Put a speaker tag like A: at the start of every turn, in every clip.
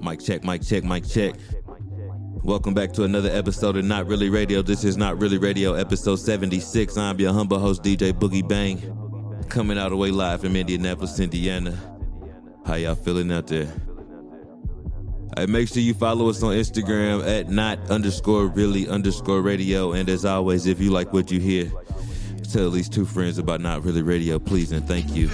A: Mic check, mic check, mic check. Welcome back to another episode of Not Really Radio. This is Not Really Radio, episode 76. I'm your humble host, DJ Boogie Bang, coming out of the way live from Indianapolis, Indiana. How y'all feeling out there? Hey, make sure you follow us on Instagram at not underscore really underscore radio. And as always, if you like what you hear, tell at least two friends about Not Really Radio, please, and thank you.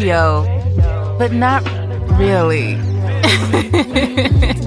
B: Radio, but not really.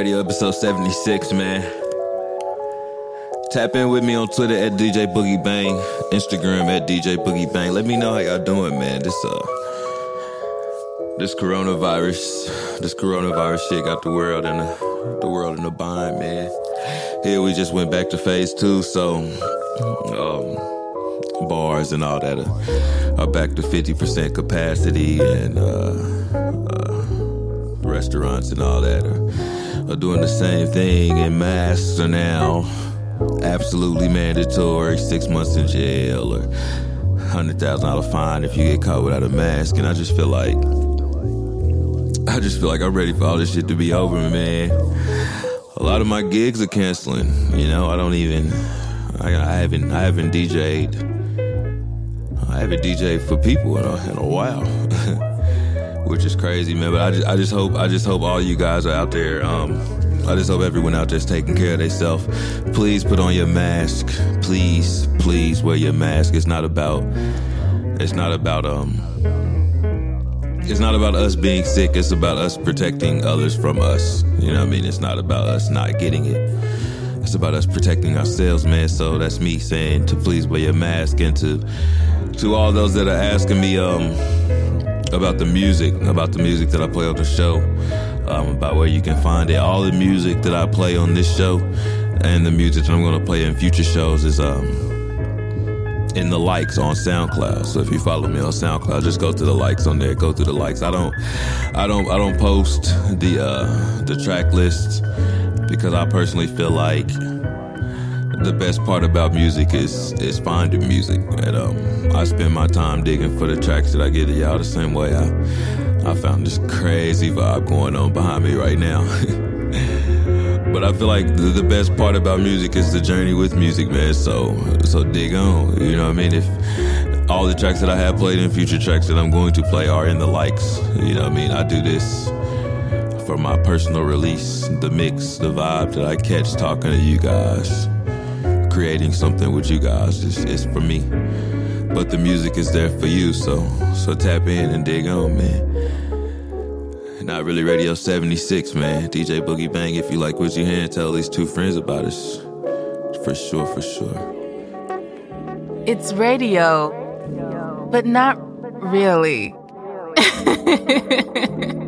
C: Radio, episode 76, man. Tap in with me on Twitter at DJ Boogie Bang, Instagram at DJ Boogie Bang. Let me know how y'all doing, man. This uh this coronavirus, this coronavirus shit got the world in a, the world in a bind, man. Here we just went back to phase two, so um, bars and all that are, are back to 50% capacity and uh, uh, restaurants and all that are, are doing the same thing and masks are now absolutely mandatory, six months in jail or hundred thousand dollar fine if you get caught without a mask. And I just feel like I just feel like I'm ready for all this shit to be over, man. A lot of my gigs are canceling. You know, I don't even. I, I haven't. I haven't DJ'd. I haven't DJ'd for people in a, in a while, which is crazy, man. But I just, I just hope, I just hope all you guys are out there. Um, I just hope everyone out there's taking care of themselves. Please put on your mask. Please, please wear your mask. It's not about. It's not about um. It's not about us being sick. It's about us protecting others from us. You know what I mean? It's not about us not getting it. It's about us protecting ourselves, man. So that's me saying to please wear your mask and to to all those that are asking me um about the music, about the music that I play on the show um, about where you can find it. All the music that I play on this show and the music that I'm going to play in future shows is um, in the likes on SoundCloud. So if you follow me on SoundCloud, just go to the likes on there. Go to the likes. I don't, I don't, I don't post the uh, the track lists because I personally feel like the best part about music is is finding music. And um, I spend my time digging for the tracks that I get to y'all the same way I I found this crazy vibe going on behind me right now. but I feel like the, the, best part about music is the journey with music, man. So so dig on. You know what I mean? If all the tracks that I have played and future tracks that I'm going to play are in the likes, you know what I mean? I do this for my personal release, the mix, the vibe that I catch talking to you guys, creating something with you guys. It's, is for me. But the music is there for you, so so tap in and dig on, man. Not really Radio 76, man. DJ Boogie Bang, if you like what you hear, tell these two friends about us. For sure, for sure.
B: It's radio, but not really.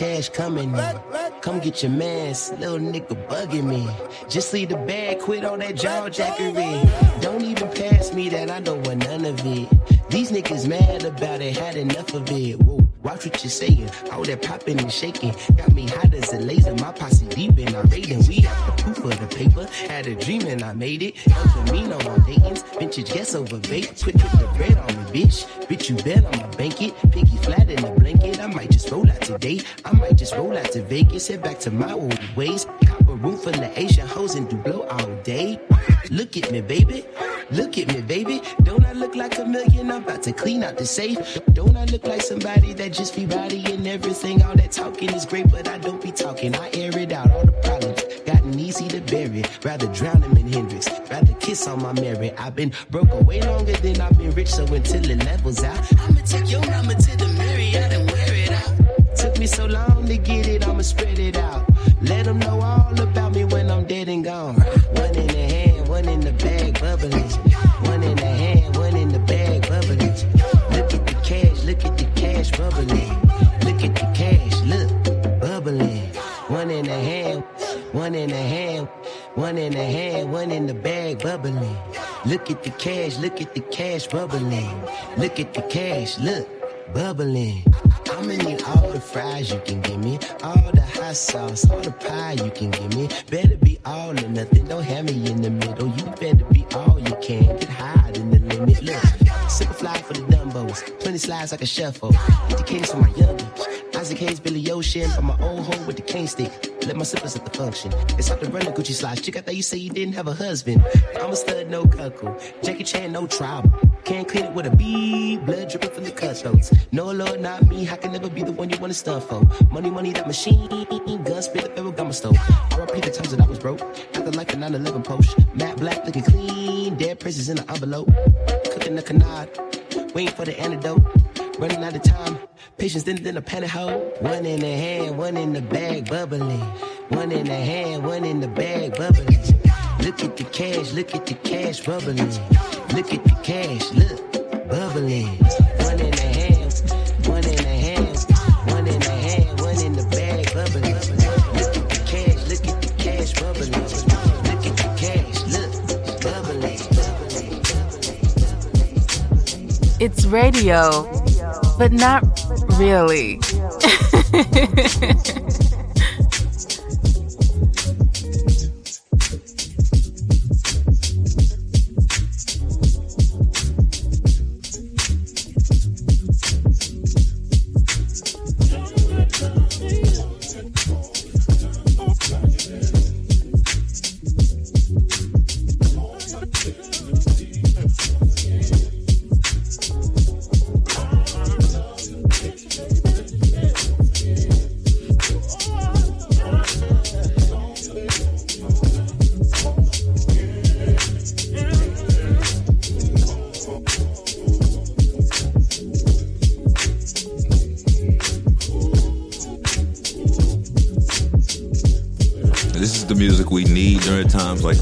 D: cash coming in. Come get your mans, little nigga bugging me. Just leave the bag, quit all that jaw jackery. Don't even pass me that, I don't want none of it. These niggas mad about it, had enough of it. Whoa, watch what you're saying. All that popping and shaking got me hot as a laser. My posse deep in our raiding. We got the proof of the paper. Had a dream and I made it. El Camino on Dayton's. Vintage guess over. Quick with the bread on me, bitch. Bitch, you bet I'ma bank it. Piggy flat in the blanket. I might just roll out today. I might just roll out to Vegas. Head back to my old ways. Cop a room full of Asian hoes and do blow all day. Look at me, baby. Look at me, baby. Don't I look like a million? I'm about to clean out the safe. Don't I look like somebody that just be bodying everything? All that talking is great, but I don't be talking. I air it out, all the problems. Gotten easy to bury. Rather drown in Hendrix. Rather kiss on my merit. I've been broke way longer than I've been rich, so until it levels out, I'ma take your number to the Marriott and wear it out. Took me so long to get it, I'ma spread it out. Let them know all about in the hand, one in the bag, bubbling. Look at the cash, look at the cash, bubbling. Look at the cash, look, bubbling. I'ma need all the fries you can give me, all the hot sauce, all the pie you can give me. Better be all or nothing, don't have me in the middle. You better be all you can, get higher than the limit. Look, super fly plenty slides like a shuffle. Get oh. the case for my youngins. Isaac Hayes, Billy Ocean, from my old home with the cane stick. Let my slippers at the function. It's hard to run the Gucci slides. Chick, I thought you say you didn't have a husband. I'm a stud, no cuckoo. Jackie Chan, no trouble. Can't clean it with a bead, blood dripping from the cutthroats. No, Lord, not me. I can never be the one you wanna stuff for. Money, money, that machine. Gun spit the Ferragamo stove. repeat the times that I was broke. After like a 9 11 post. Matte black looking clean. Dead presses in the envelope. Cooking the canard. Waiting for the antidote. Running out of time. Patience then then a pantyhose. One in the hand, one in the bag, bubbling. One in the hand, one in the bag, bubbling. Look at the cash, look at the cash, bubbling. Look at the cash, look, bubbling. One in the hand,
B: It's radio, but not really.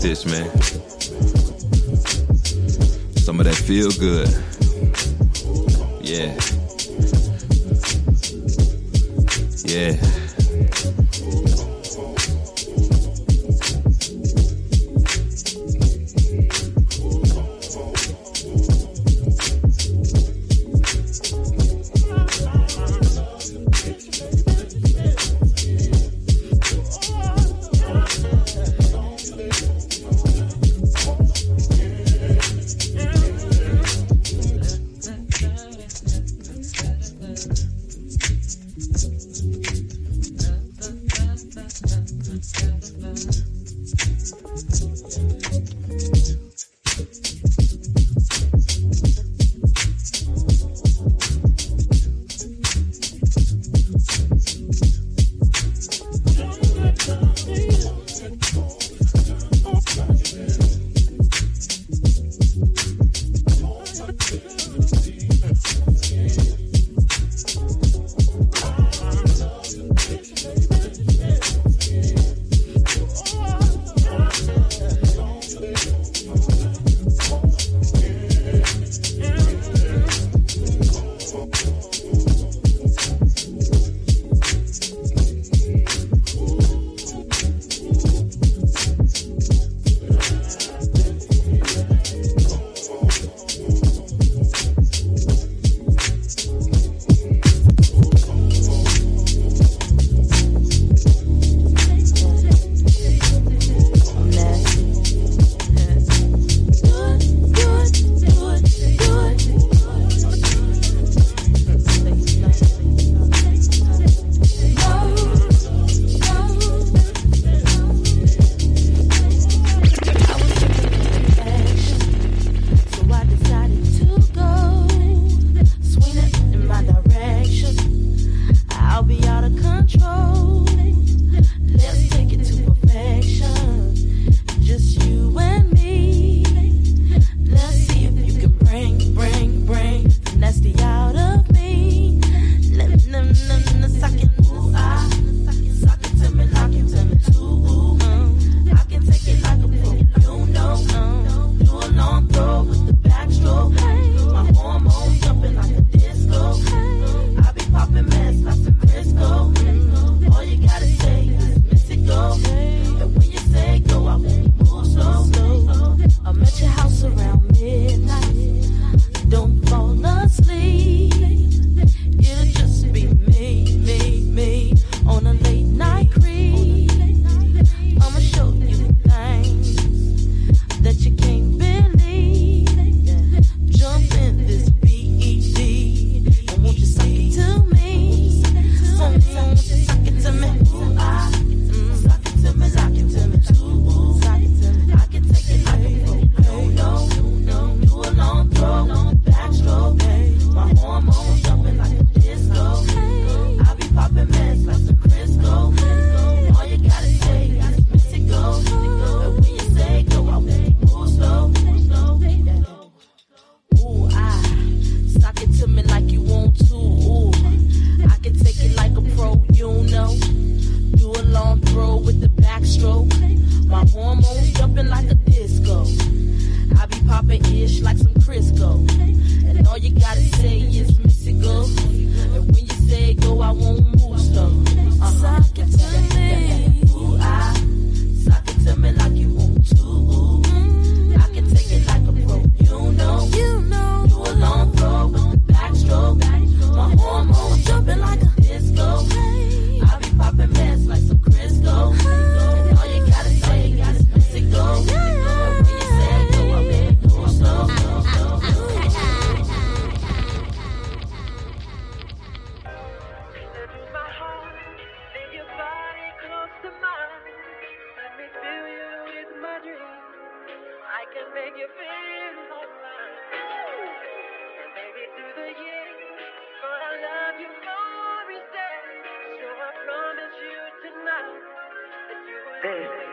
E: this, man. Some of that feel good.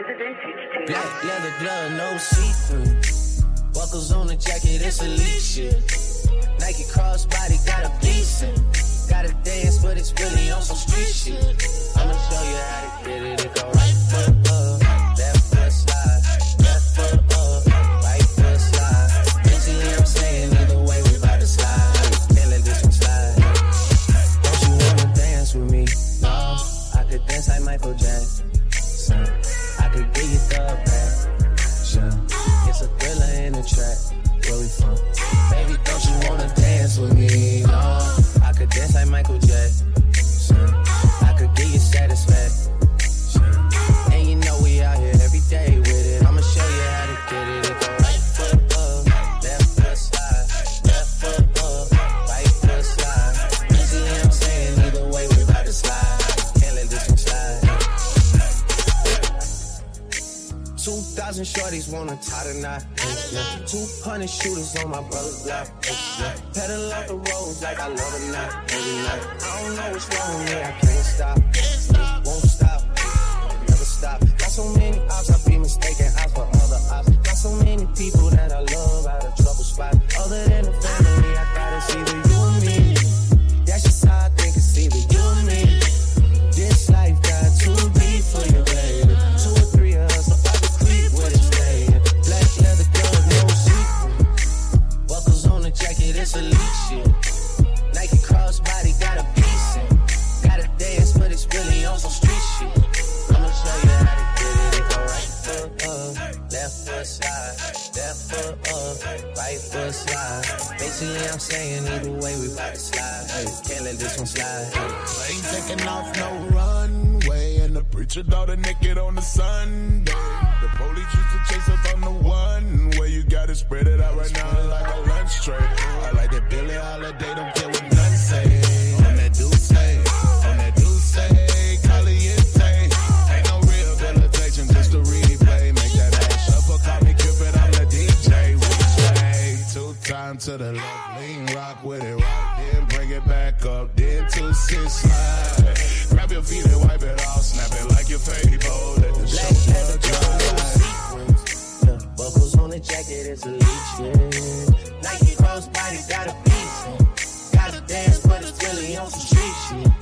F: Black leather glove, no see-through. Buckles on the jacket, it's Alicia. Nike crossbody got a decent. Gotta dance, but it's really on some street shit. I'ma show you how to get it. It go right Me. I either way we bout to slide. Hey, can't let this one slide.
G: Ain't taking off no runway, and the preacher daughter naked on the Sunday. The police used to chase us on the one way. You gotta spread it out right now like a lunch tray. I like that Billie Holiday, don't care what none say. On that do say, on that do say, caliente. Ain't no rehabilitation, just a replay. Make that ass shuffle, call me Cupid, I'm the DJ. Two time to the left, lean rock with it, up, then two six slide. Grab your feet and wipe it off, snap it like your fable. Let the
F: Black
G: show
F: leather
G: dry.
F: sequins. Buckles on the jacket, it's elite shit. Nike crossbody got a piece. Gotta dance, but it's really on some street shit.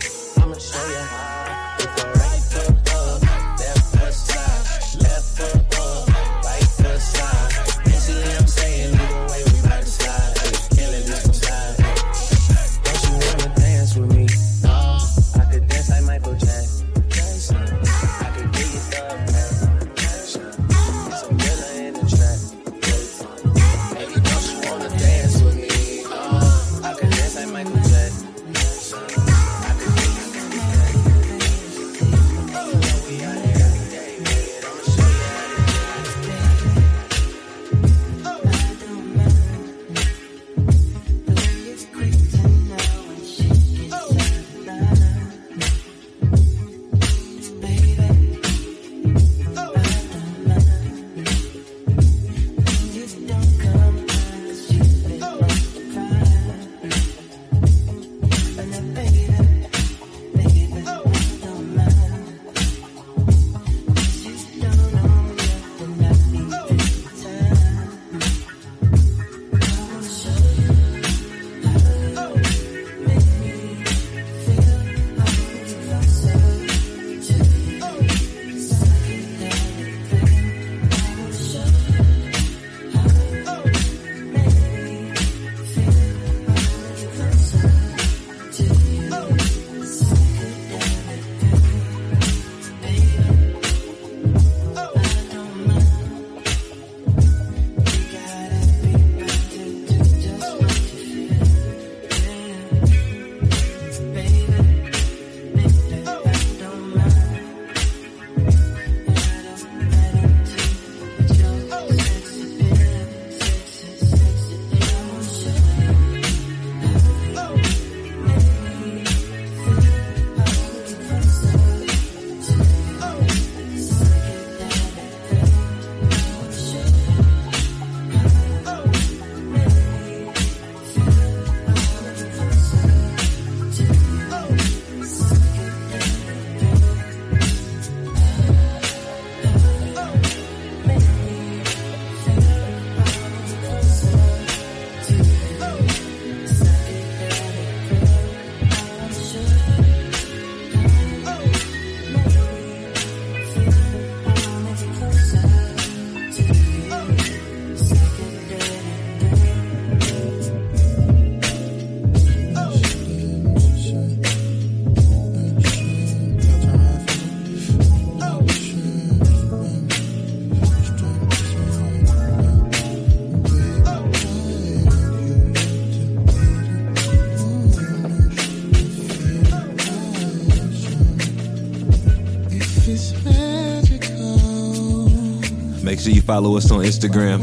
C: Follow us on Instagram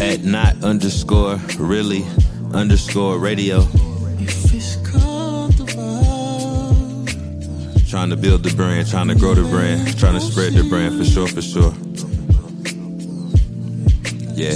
C: at not underscore really underscore radio. Trying
H: to build the brand, trying to grow the brand, trying to spread the brand for sure, for sure. Yeah.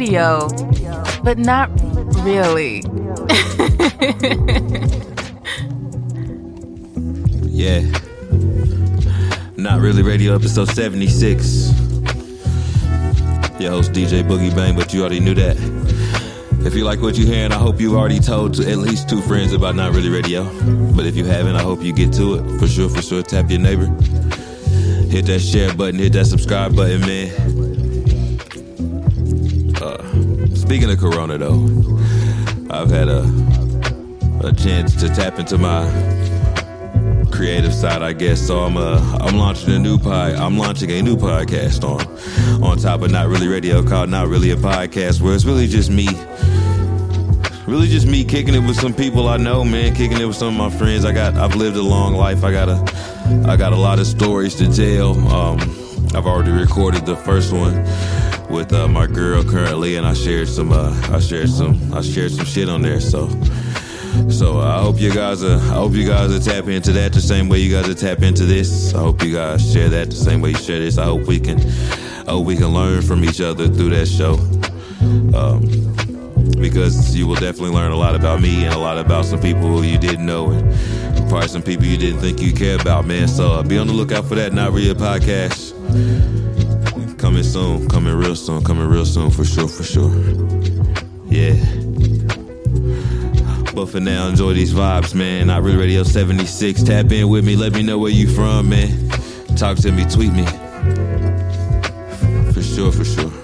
B: Radio, but not really.
H: Yeah. Not
C: Really Radio, episode 76. Your host, DJ Boogie Bang, but you already knew that. If you like what you're hearing, I hope you've already told at least two friends about Not Really Radio. But if you haven't, I hope you get to it. For sure, for sure, tap your neighbor. Hit that share button, hit that subscribe button, man. Speaking of Corona, though, I've had a, a chance to tap into my creative side, I guess. So I'm uh, I'm launching a new pod. I'm launching a new podcast on on top of Not Really Radio called Not Really a Podcast, where it's really just me. Really just me kicking it with some people I know, man, kicking it with some of my friends. I got I've lived a long life. I got a I got a lot of stories to tell. Um, I've already recorded the first one with uh, my girl currently, and I shared some uh, I shared some I shared some shit on there. So so uh, I hope you guys are. I hope you guys are tap into that the same way you guys are tap into this. I hope you guys share that the same way you share this. I hope we can. I hope we can learn from each other through that show. Um, because you will definitely learn a lot about me and a lot about some people you didn't know and probably some people you didn't think you care about, man. So uh, be on the lookout for that. Not real podcast soon. Coming real soon. Coming real soon for sure. For sure. Yeah. But for now, enjoy these vibes, man. Not really Radio 76. Tap in with me. Let me know where you from, man. Talk to me, tweet me. For sure, for sure.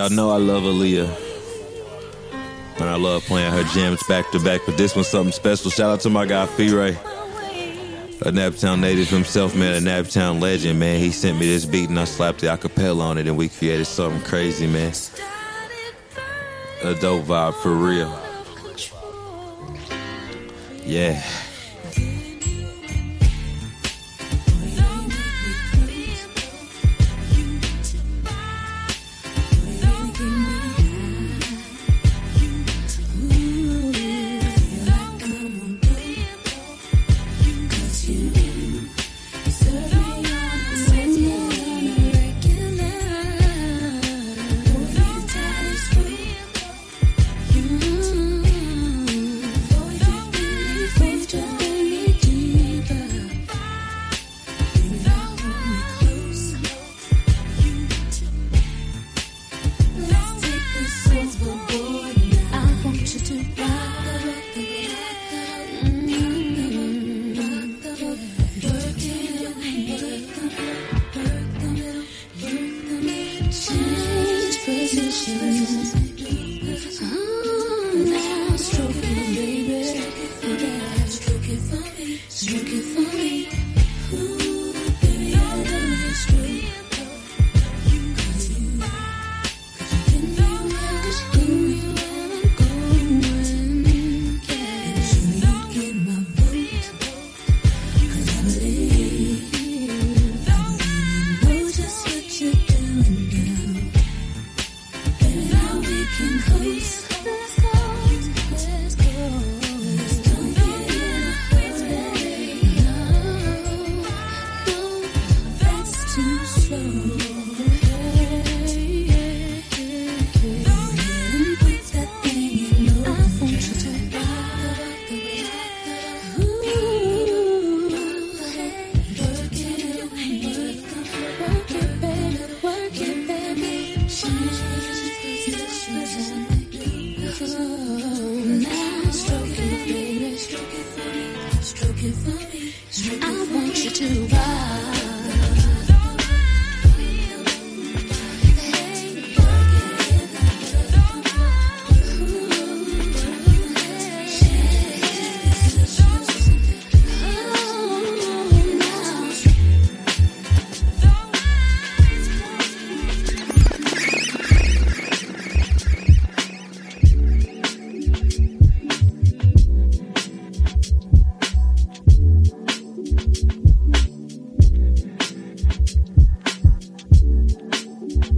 A: Y'all know I love Aaliyah. And I love playing her jams back to back, but this one's something special. Shout out to my guy Fee. A Naptown native himself, man, a Naptown legend, man. He sent me this beat and I slapped the acapella on it and we created something crazy, man. A dope vibe for real. Yeah.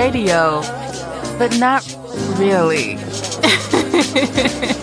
B: radio, but not really.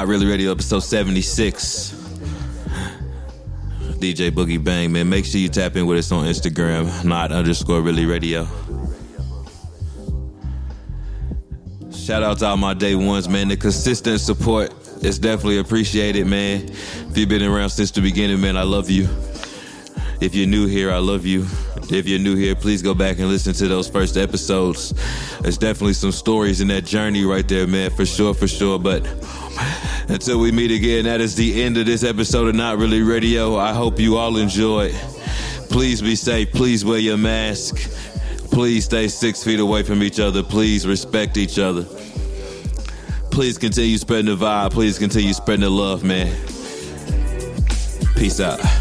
C: Not Really Radio, episode 76. DJ Boogie Bang, man. Make sure you tap in with us on Instagram, not underscore really radio. Shout out to all my day ones, man. The consistent support is definitely appreciated, man. If you've been around since the beginning, man, I love you. If you're new here, I love you. If you're new here, please go back and listen to those first episodes. There's definitely some stories in that journey right there, man, for sure, for sure. But until we meet again, that is the end of this episode of Not Really Radio. I hope you all enjoyed.
E: Please be safe. Please wear your mask. Please stay six feet away from each other. Please respect each other. Please continue spreading the vibe. Please continue spreading the love, man. Peace out.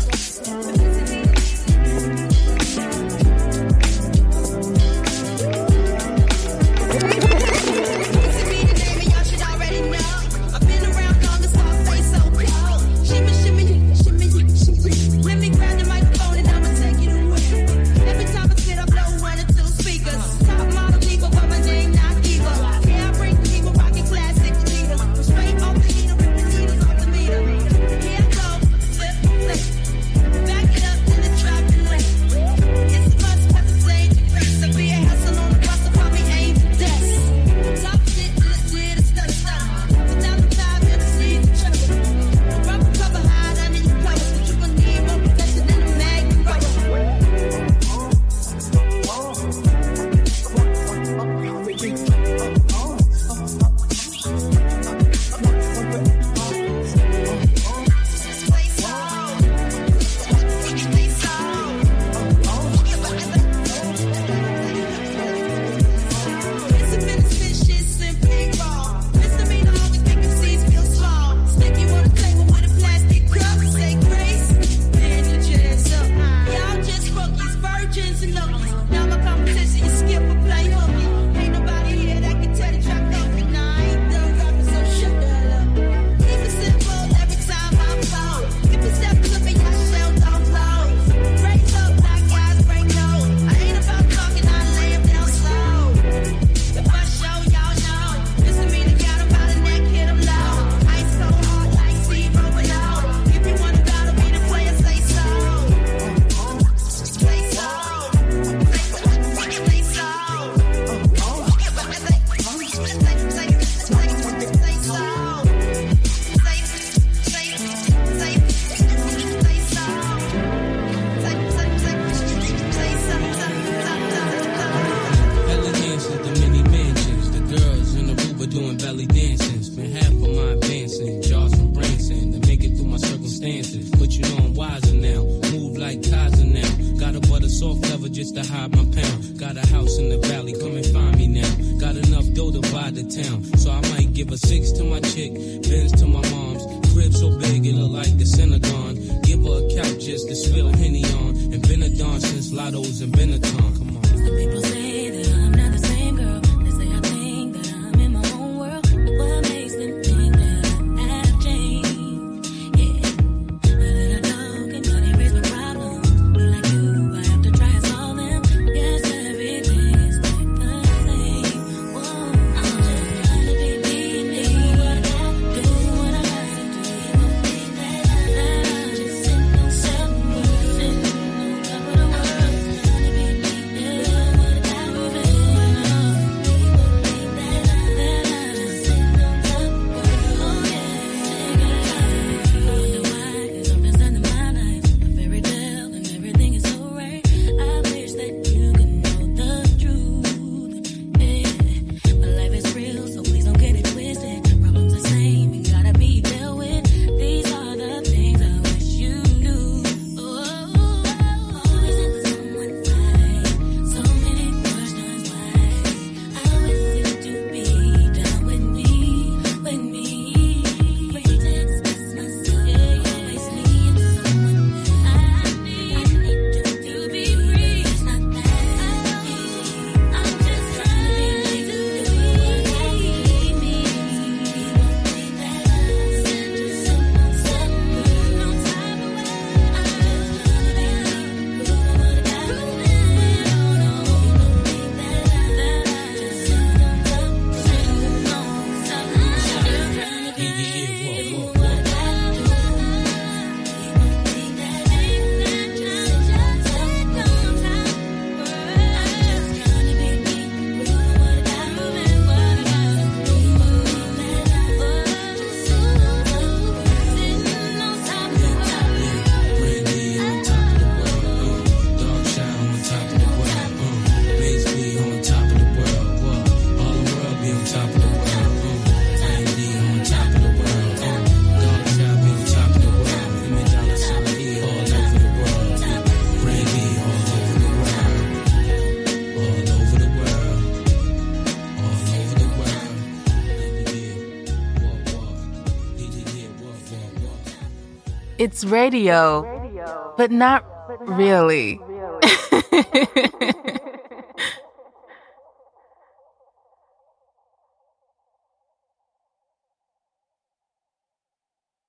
B: It's radio, but not really.